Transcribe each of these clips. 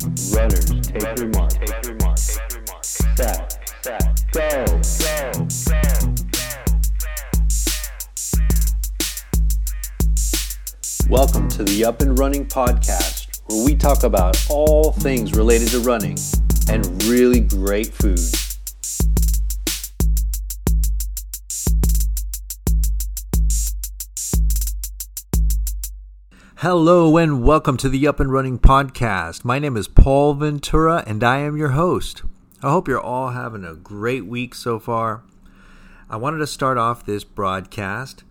Runners, take your mark. Take. Set. Set. Go. Go. Welcome to the Up and Running Podcast, where we talk about all things related to running and really great food. Hello and welcome to the Up and Running Podcast. My name is Paul Ventura and I am your host. I hope you're all having a great week so far. I wanted to start off this broadcast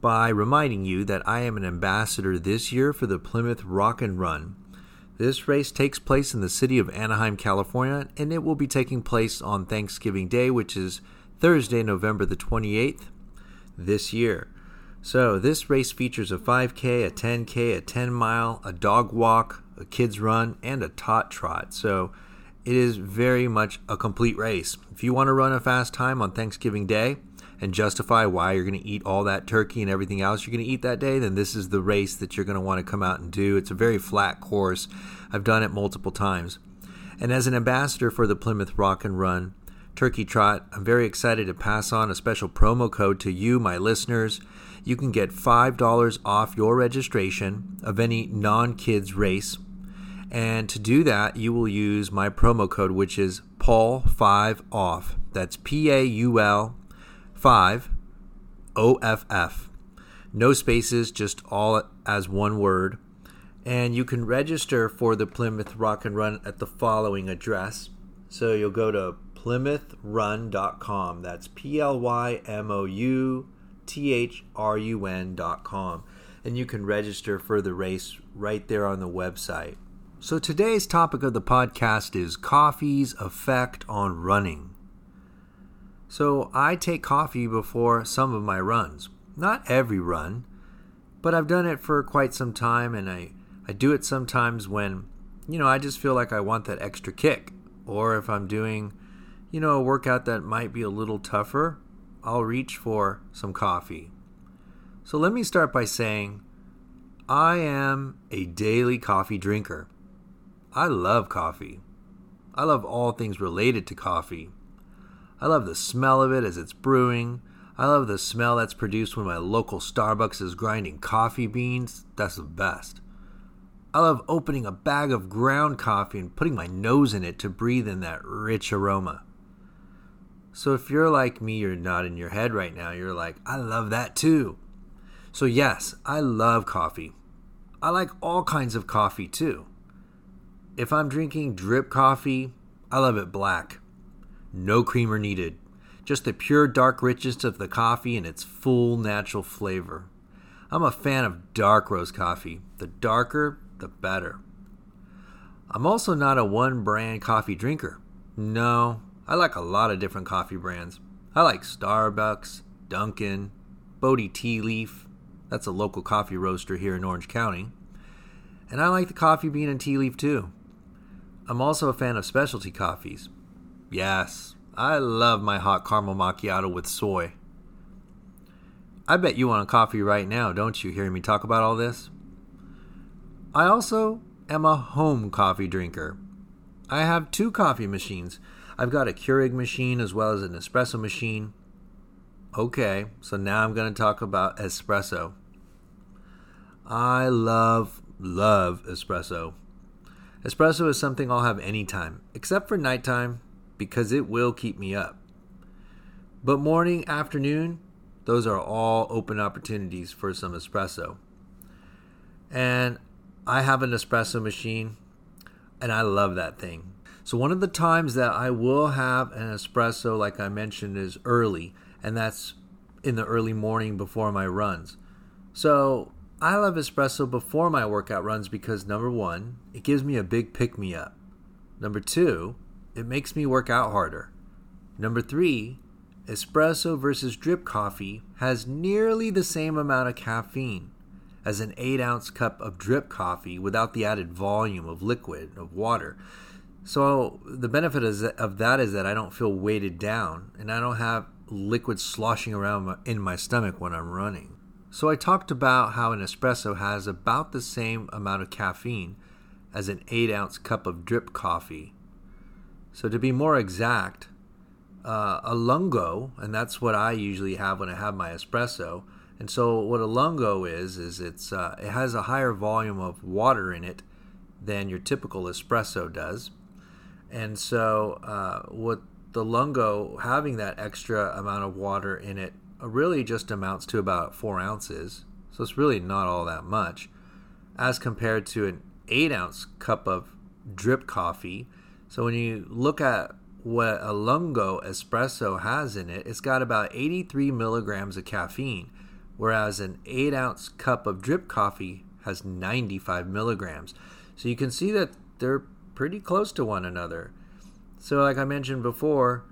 by reminding you that I am an ambassador this year for the Plymouth Rock and Run. This race takes place in the city of Anaheim, California, and it will be taking place on Thanksgiving Day, which is Thursday, November the 28th this year. So, this race features a 5K, a 10K, a 10 mile, a dog walk, a kids run, and a tot trot. So, it is very much a complete race. If you want to run a fast time on Thanksgiving Day and justify why you're going to eat all that turkey and everything else you're going to eat that day, then this is the race that you're going to want to come out and do. It's a very flat course. I've done it multiple times. And as an ambassador for the Plymouth Rock and Run Turkey Trot, I'm very excited to pass on a special promo code to you, my listeners you can get $5 off your registration of any non kids race. And to do that, you will use my promo code, which is Paul5OFF. That's P A U L 5 O F F. No spaces, just all as one word. And you can register for the Plymouth Rock and Run at the following address. So you'll go to plymouthrun.com. That's P L Y M O U thrun.com, and you can register for the race right there on the website. So today's topic of the podcast is coffee's effect on running. So I take coffee before some of my runs. Not every run, but I've done it for quite some time and I, I do it sometimes when, you know, I just feel like I want that extra kick. Or if I'm doing, you know, a workout that might be a little tougher, I'll reach for some coffee. So let me start by saying I am a daily coffee drinker. I love coffee. I love all things related to coffee. I love the smell of it as it's brewing. I love the smell that's produced when my local Starbucks is grinding coffee beans. That's the best. I love opening a bag of ground coffee and putting my nose in it to breathe in that rich aroma. So if you're like me, you're not in your head right now. You're like, I love that too. So, yes, I love coffee. I like all kinds of coffee too. If I'm drinking drip coffee, I love it black. No creamer needed. Just the pure dark richness of the coffee and its full natural flavor. I'm a fan of dark roast coffee. The darker, the better. I'm also not a one brand coffee drinker. No, I like a lot of different coffee brands. I like Starbucks, Dunkin', Bodhi Tea Leaf. That's a local coffee roaster here in Orange County. And I like the coffee bean and tea leaf too. I'm also a fan of specialty coffees. Yes, I love my hot caramel macchiato with soy. I bet you want a coffee right now, don't you, hearing me talk about all this? I also am a home coffee drinker. I have two coffee machines I've got a Keurig machine as well as an espresso machine. Okay, so now I'm going to talk about espresso. I love, love espresso. Espresso is something I'll have anytime, except for nighttime, because it will keep me up. But morning, afternoon, those are all open opportunities for some espresso. And I have an espresso machine, and I love that thing. So one of the times that I will have an espresso, like I mentioned, is early, and that's in the early morning before my runs. So I love espresso before my workout runs because number one, it gives me a big pick me up. Number two, it makes me work out harder. Number three, espresso versus drip coffee has nearly the same amount of caffeine as an 8 ounce cup of drip coffee without the added volume of liquid, of water. So the benefit of that is that I don't feel weighted down and I don't have liquid sloshing around in my stomach when I'm running. So I talked about how an espresso has about the same amount of caffeine as an 8 ounce cup of drip coffee. So, to be more exact, uh, a lungo, and that's what I usually have when I have my espresso. And so, what a lungo is is it's uh, it has a higher volume of water in it than your typical espresso does. And so, uh, what the lungo having that extra amount of water in it really just amounts to about four ounces. So it's really not all that much, as compared to an eight ounce cup of drip coffee. So when you look at what a lungo espresso has in it, it's got about 83 milligrams of caffeine, whereas an eight ounce cup of drip coffee has 95 milligrams. So you can see that they're pretty close to one another. So, like I mentioned before,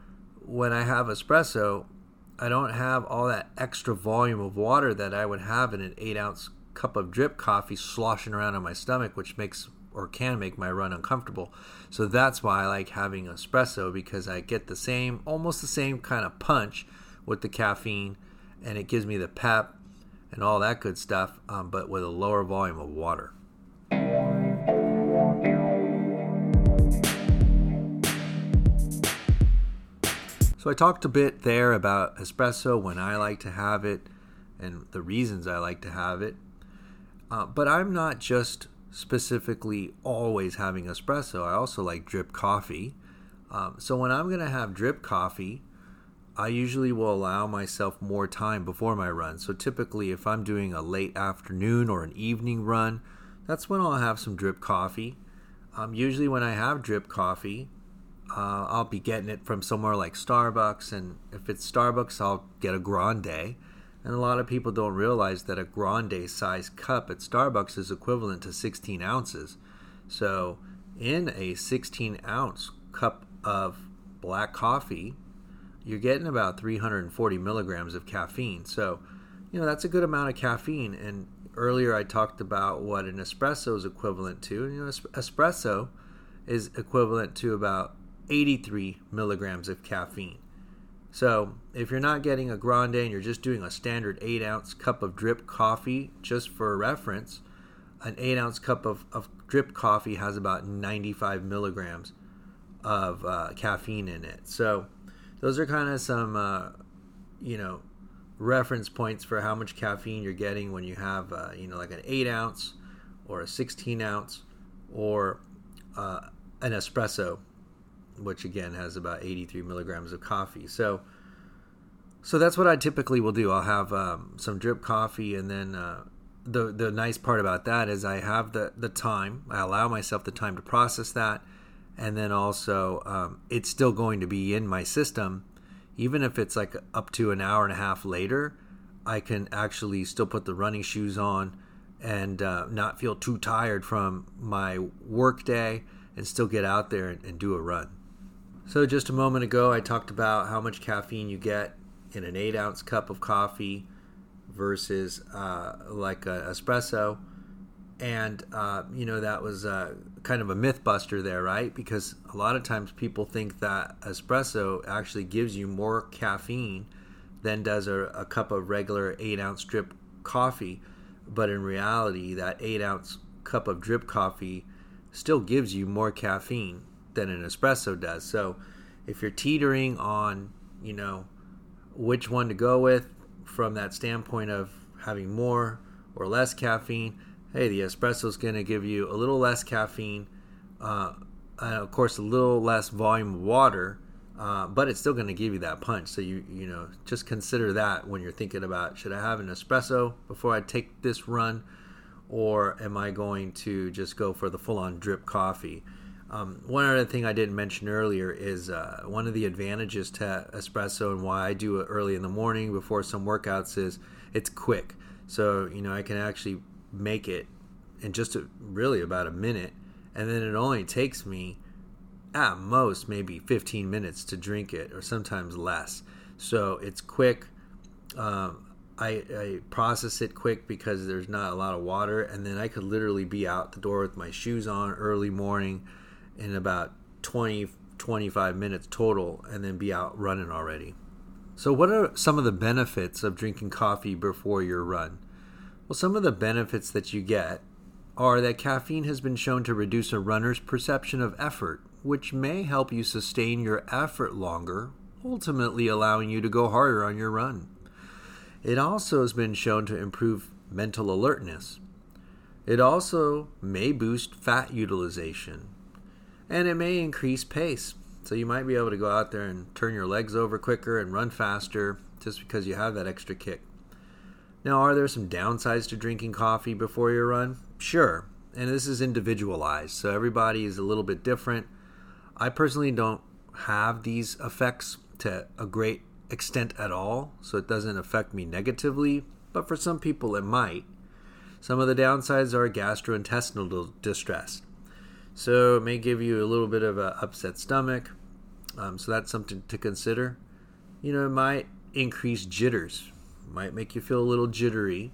when I have espresso, I don't have all that extra volume of water that I would have in an eight ounce cup of drip coffee sloshing around in my stomach, which makes or can make my run uncomfortable. So that's why I like having espresso because I get the same, almost the same kind of punch with the caffeine, and it gives me the pep and all that good stuff, um, but with a lower volume of water. So I talked a bit there about espresso when I like to have it and the reasons I like to have it. Uh, but I'm not just specifically always having espresso. I also like drip coffee. Um, so when I'm going to have drip coffee, I usually will allow myself more time before my run. So typically, if I'm doing a late afternoon or an evening run, that's when I'll have some drip coffee. Um, usually, when I have drip coffee, uh, I'll be getting it from somewhere like Starbucks, and if it's Starbucks, I'll get a grande. And a lot of people don't realize that a grande size cup at Starbucks is equivalent to 16 ounces. So, in a 16 ounce cup of black coffee, you're getting about 340 milligrams of caffeine. So, you know, that's a good amount of caffeine. And earlier I talked about what an espresso is equivalent to. You know, espresso is equivalent to about 83 milligrams of caffeine. So, if you're not getting a grande and you're just doing a standard 8 ounce cup of drip coffee, just for reference, an 8 ounce cup of, of drip coffee has about 95 milligrams of uh, caffeine in it. So, those are kind of some, uh, you know, reference points for how much caffeine you're getting when you have, uh, you know, like an 8 ounce or a 16 ounce or uh, an espresso which again has about 83 milligrams of coffee. So, so that's what I typically will do. I'll have um, some drip coffee, and then uh, the the nice part about that is I have the the time. I allow myself the time to process that, and then also um, it's still going to be in my system, even if it's like up to an hour and a half later. I can actually still put the running shoes on and uh, not feel too tired from my work day and still get out there and, and do a run. So, just a moment ago, I talked about how much caffeine you get in an eight ounce cup of coffee versus uh, like an espresso. And, uh, you know, that was uh, kind of a myth buster there, right? Because a lot of times people think that espresso actually gives you more caffeine than does a, a cup of regular eight ounce drip coffee. But in reality, that eight ounce cup of drip coffee still gives you more caffeine than an espresso does. So if you're teetering on, you know, which one to go with from that standpoint of having more or less caffeine, hey, the espresso is going to give you a little less caffeine, uh, and of course a little less volume of water, uh, but it's still going to give you that punch. So you you know just consider that when you're thinking about should I have an espresso before I take this run, or am I going to just go for the full-on drip coffee? Um, one other thing I didn't mention earlier is uh, one of the advantages to espresso and why I do it early in the morning before some workouts is it's quick. So, you know, I can actually make it in just a, really about a minute. And then it only takes me at most maybe 15 minutes to drink it or sometimes less. So it's quick. Um, I, I, process it quick because there's not a lot of water. And then I could literally be out the door with my shoes on early morning in about 20 25 minutes total and then be out running already. So, what are some of the benefits of drinking coffee before your run? Well, some of the benefits that you get are that caffeine has been shown to reduce a runner's perception of effort, which may help you sustain your effort longer, ultimately allowing you to go harder on your run. It also has been shown to improve mental alertness. It also may boost fat utilization, and it may increase pace. So you might be able to go out there and turn your legs over quicker and run faster just because you have that extra kick. Now, are there some downsides to drinking coffee before your run? Sure. And this is individualized, so everybody is a little bit different. I personally don't have these effects to a great extent at all, so it doesn't affect me negatively, but for some people it might. Some of the downsides are gastrointestinal distress. So it may give you a little bit of an upset stomach. Um, so that's something to consider. You know, it might increase jitters, might make you feel a little jittery.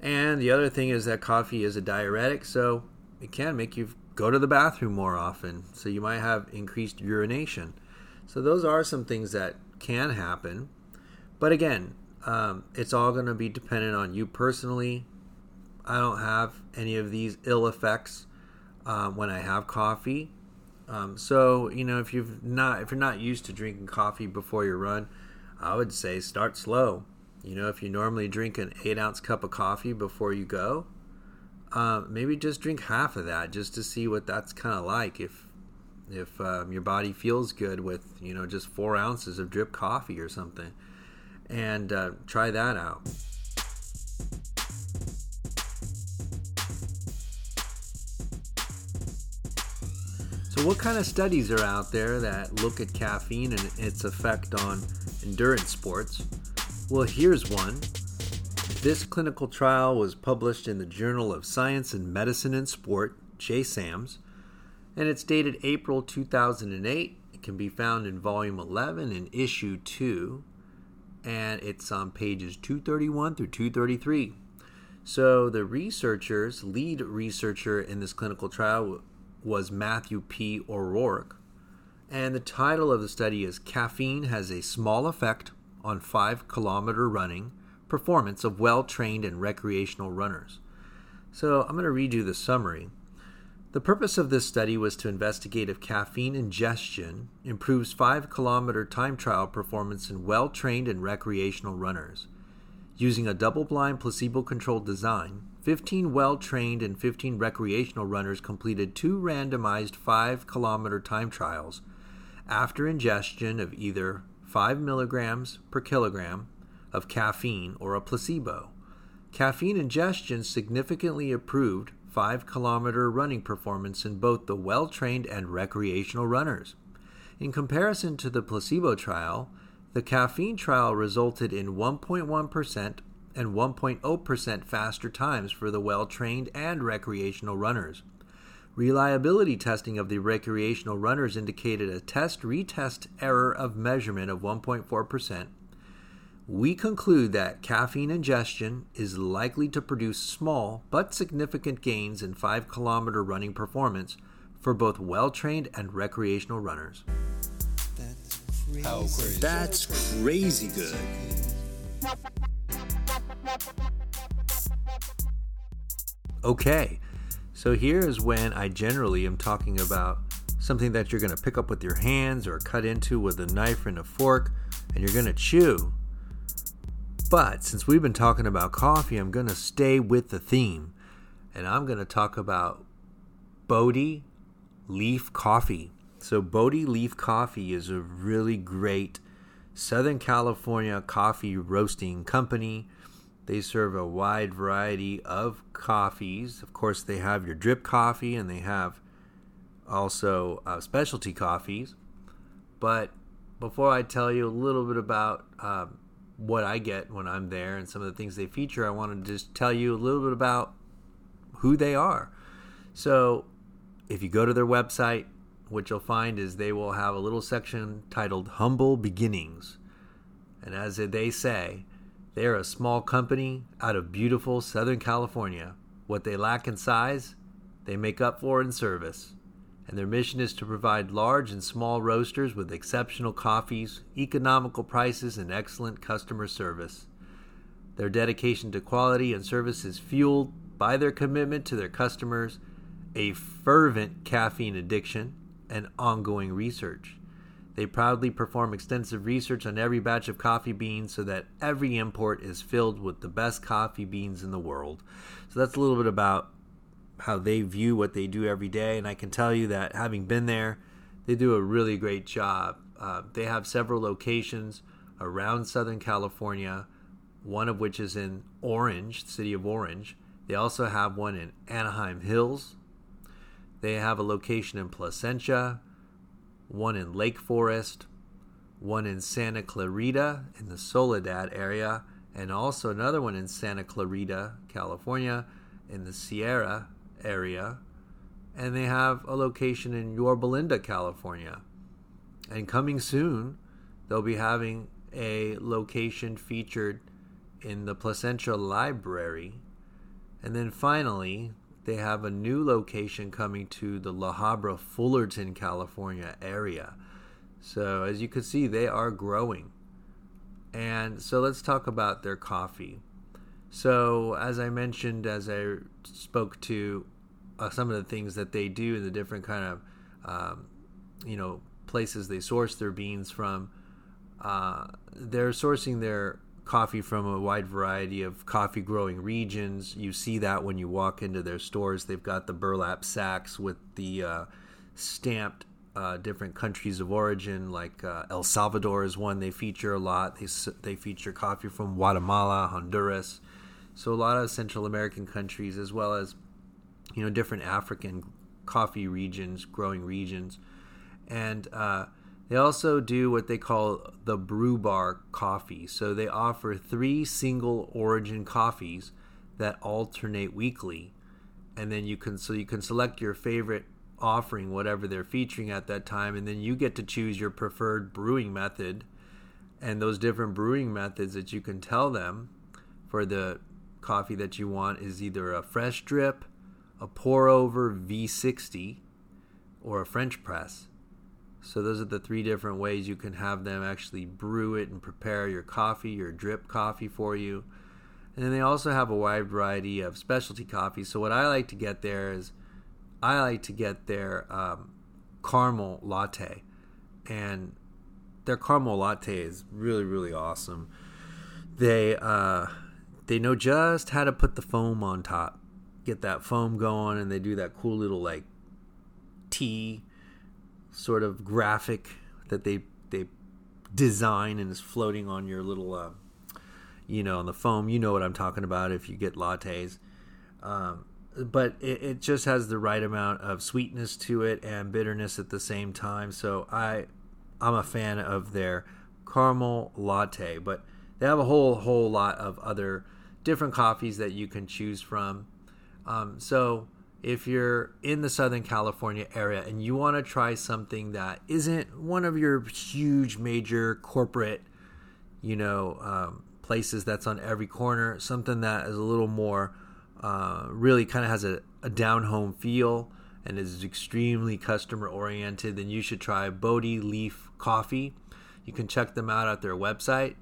And the other thing is that coffee is a diuretic, so it can make you go to the bathroom more often. So you might have increased urination. So those are some things that can happen. But again, um, it's all going to be dependent on you personally. I don't have any of these ill effects um, when I have coffee. Um, so you know, if you've not if you're not used to drinking coffee before your run, I would say start slow. You know, if you normally drink an eight ounce cup of coffee before you go, uh, maybe just drink half of that just to see what that's kind of like. If if um, your body feels good with you know just four ounces of drip coffee or something, and uh, try that out. What kind of studies are out there that look at caffeine and its effect on endurance sports? Well, here's one. This clinical trial was published in the Journal of Science and Medicine and Sport, JSAMS, and it's dated April 2008. It can be found in volume 11 in issue 2, and it's on pages 231 through 233. So, the researchers, lead researcher in this clinical trial was Matthew P. O'Rourke. And the title of the study is Caffeine Has a Small Effect on 5 Kilometer Running Performance of Well Trained and Recreational Runners. So I'm going to read you the summary. The purpose of this study was to investigate if caffeine ingestion improves 5 kilometer time trial performance in well trained and recreational runners. Using a double blind placebo controlled design, 15 well trained and 15 recreational runners completed two randomized 5 kilometer time trials after ingestion of either 5 milligrams per kilogram of caffeine or a placebo. Caffeine ingestion significantly improved 5 kilometer running performance in both the well trained and recreational runners. In comparison to the placebo trial, the caffeine trial resulted in 1.1% and 1.0% faster times for the well trained and recreational runners. Reliability testing of the recreational runners indicated a test retest error of measurement of 1.4%. We conclude that caffeine ingestion is likely to produce small but significant gains in 5 kilometer running performance for both well trained and recreational runners. That's crazy. That's crazy good. Okay, so here is when I generally am talking about something that you're going to pick up with your hands or cut into with a knife and a fork and you're going to chew. But since we've been talking about coffee, I'm going to stay with the theme and I'm going to talk about Bodhi leaf coffee. So, Bodhi leaf coffee is a really great Southern California coffee roasting company they serve a wide variety of coffees. Of course, they have your drip coffee and they have also uh, specialty coffees. But before I tell you a little bit about um, what I get when I'm there and some of the things they feature, I want to just tell you a little bit about who they are. So, if you go to their website, what you'll find is they will have a little section titled Humble Beginnings. And as they say, they are a small company out of beautiful Southern California. What they lack in size, they make up for in service. And their mission is to provide large and small roasters with exceptional coffees, economical prices, and excellent customer service. Their dedication to quality and service is fueled by their commitment to their customers, a fervent caffeine addiction, and ongoing research. They proudly perform extensive research on every batch of coffee beans so that every import is filled with the best coffee beans in the world. So that's a little bit about how they view what they do every day. And I can tell you that having been there, they do a really great job. Uh, they have several locations around Southern California, one of which is in Orange, city of Orange. They also have one in Anaheim Hills. They have a location in Placentia, one in Lake Forest, one in Santa Clarita in the Soledad area, and also another one in Santa Clarita, California, in the Sierra area. And they have a location in Yorba Linda, California. And coming soon, they'll be having a location featured in the Placentia Library. And then finally, they have a new location coming to the La Habra, Fullerton, California area. So, as you can see, they are growing. And so, let's talk about their coffee. So, as I mentioned, as I spoke to uh, some of the things that they do and the different kind of, um, you know, places they source their beans from, uh, they're sourcing their coffee from a wide variety of coffee growing regions. You see that when you walk into their stores. They've got the burlap sacks with the uh, stamped uh, different countries of origin, like uh, El Salvador is one they feature a lot. They, they feature coffee from Guatemala, Honduras. So a lot of Central American countries, as well as you know different African coffee regions, growing regions, and uh, they also do what they call the brew bar coffee. So they offer three single origin coffees that alternate weekly, and then you can so you can select your favorite offering, whatever they're featuring at that time, and then you get to choose your preferred brewing method. And those different brewing methods that you can tell them for the coffee that you want is either a fresh drip, a pour over V60, or a French press. So those are the three different ways you can have them actually brew it and prepare your coffee, your drip coffee for you. And then they also have a wide variety of specialty coffees. So what I like to get there is I like to get their um, caramel latte, and their caramel latte is really really awesome. They uh, they know just how to put the foam on top, get that foam going, and they do that cool little like tea sort of graphic that they they design and is floating on your little uh, you know on the foam. You know what i'm talking about if you get lattes. Um, but it, it, just has the right amount of sweetness to it and bitterness at the same time. So i i'm a fan of their caramel latte but they have a whole whole lot of other different coffees that you can choose from. Um, so if you're in the Southern California area and you want to try something that isn't one of your huge major corporate, you know, um, places that's on every corner, something that is a little more, uh, really kind of has a, a down home feel and is extremely customer oriented, then you should try Bodhi Leaf Coffee. You can check them out at their website,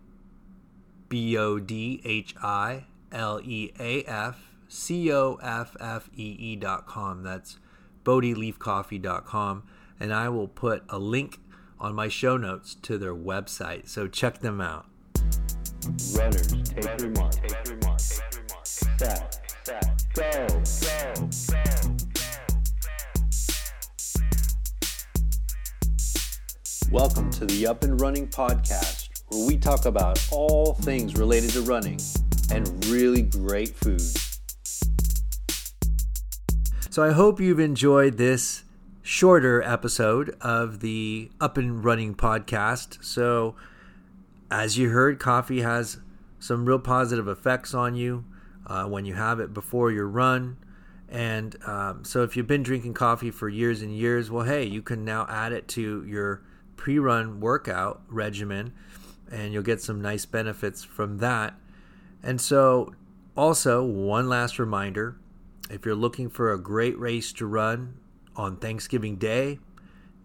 B O D H I L E A F C O F F E E dot com. That's bodhileafcoffee.com. And I will put a link on my show notes to their website. So check them out. Runners, take Runners, your mark. Take your mark. Set, set, go, go, go. Welcome to the Up and Running Podcast, where we talk about all things related to running and really great food. So I hope you've enjoyed this shorter episode of the Up and Running podcast. So, as you heard, coffee has some real positive effects on you uh, when you have it before your run. And um, so, if you've been drinking coffee for years and years, well, hey, you can now add it to your pre run workout regimen and you'll get some nice benefits from that. And so, also, one last reminder if you're looking for a great race to run on Thanksgiving Day,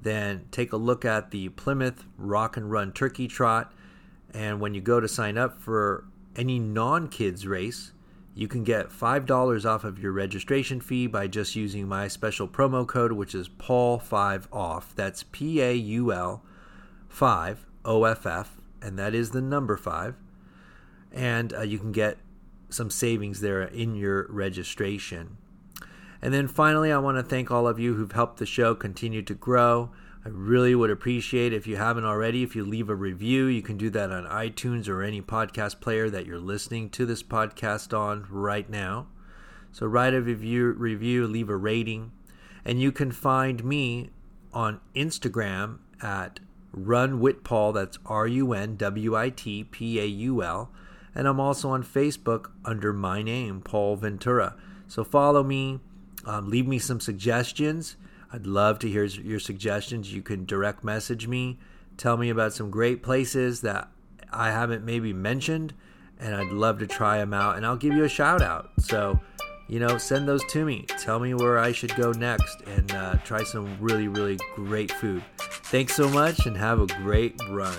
then take a look at the Plymouth Rock and Run Turkey Trot. And when you go to sign up for any non kids race, You can get $5 off of your registration fee by just using my special promo code, which is Paul5OFF. That's P A U L 5 O F F, and that is the number 5. And uh, you can get some savings there in your registration. And then finally, I want to thank all of you who've helped the show continue to grow. I really would appreciate if you haven't already, if you leave a review. You can do that on iTunes or any podcast player that you're listening to this podcast on right now. So write a review, review, leave a rating, and you can find me on Instagram at Run Paul. That's R U N W I T P A U L, and I'm also on Facebook under my name, Paul Ventura. So follow me, um, leave me some suggestions I'd love to hear your suggestions. You can direct message me, tell me about some great places that I haven't maybe mentioned, and I'd love to try them out, and I'll give you a shout out. So, you know, send those to me. Tell me where I should go next and uh, try some really, really great food. Thanks so much, and have a great run.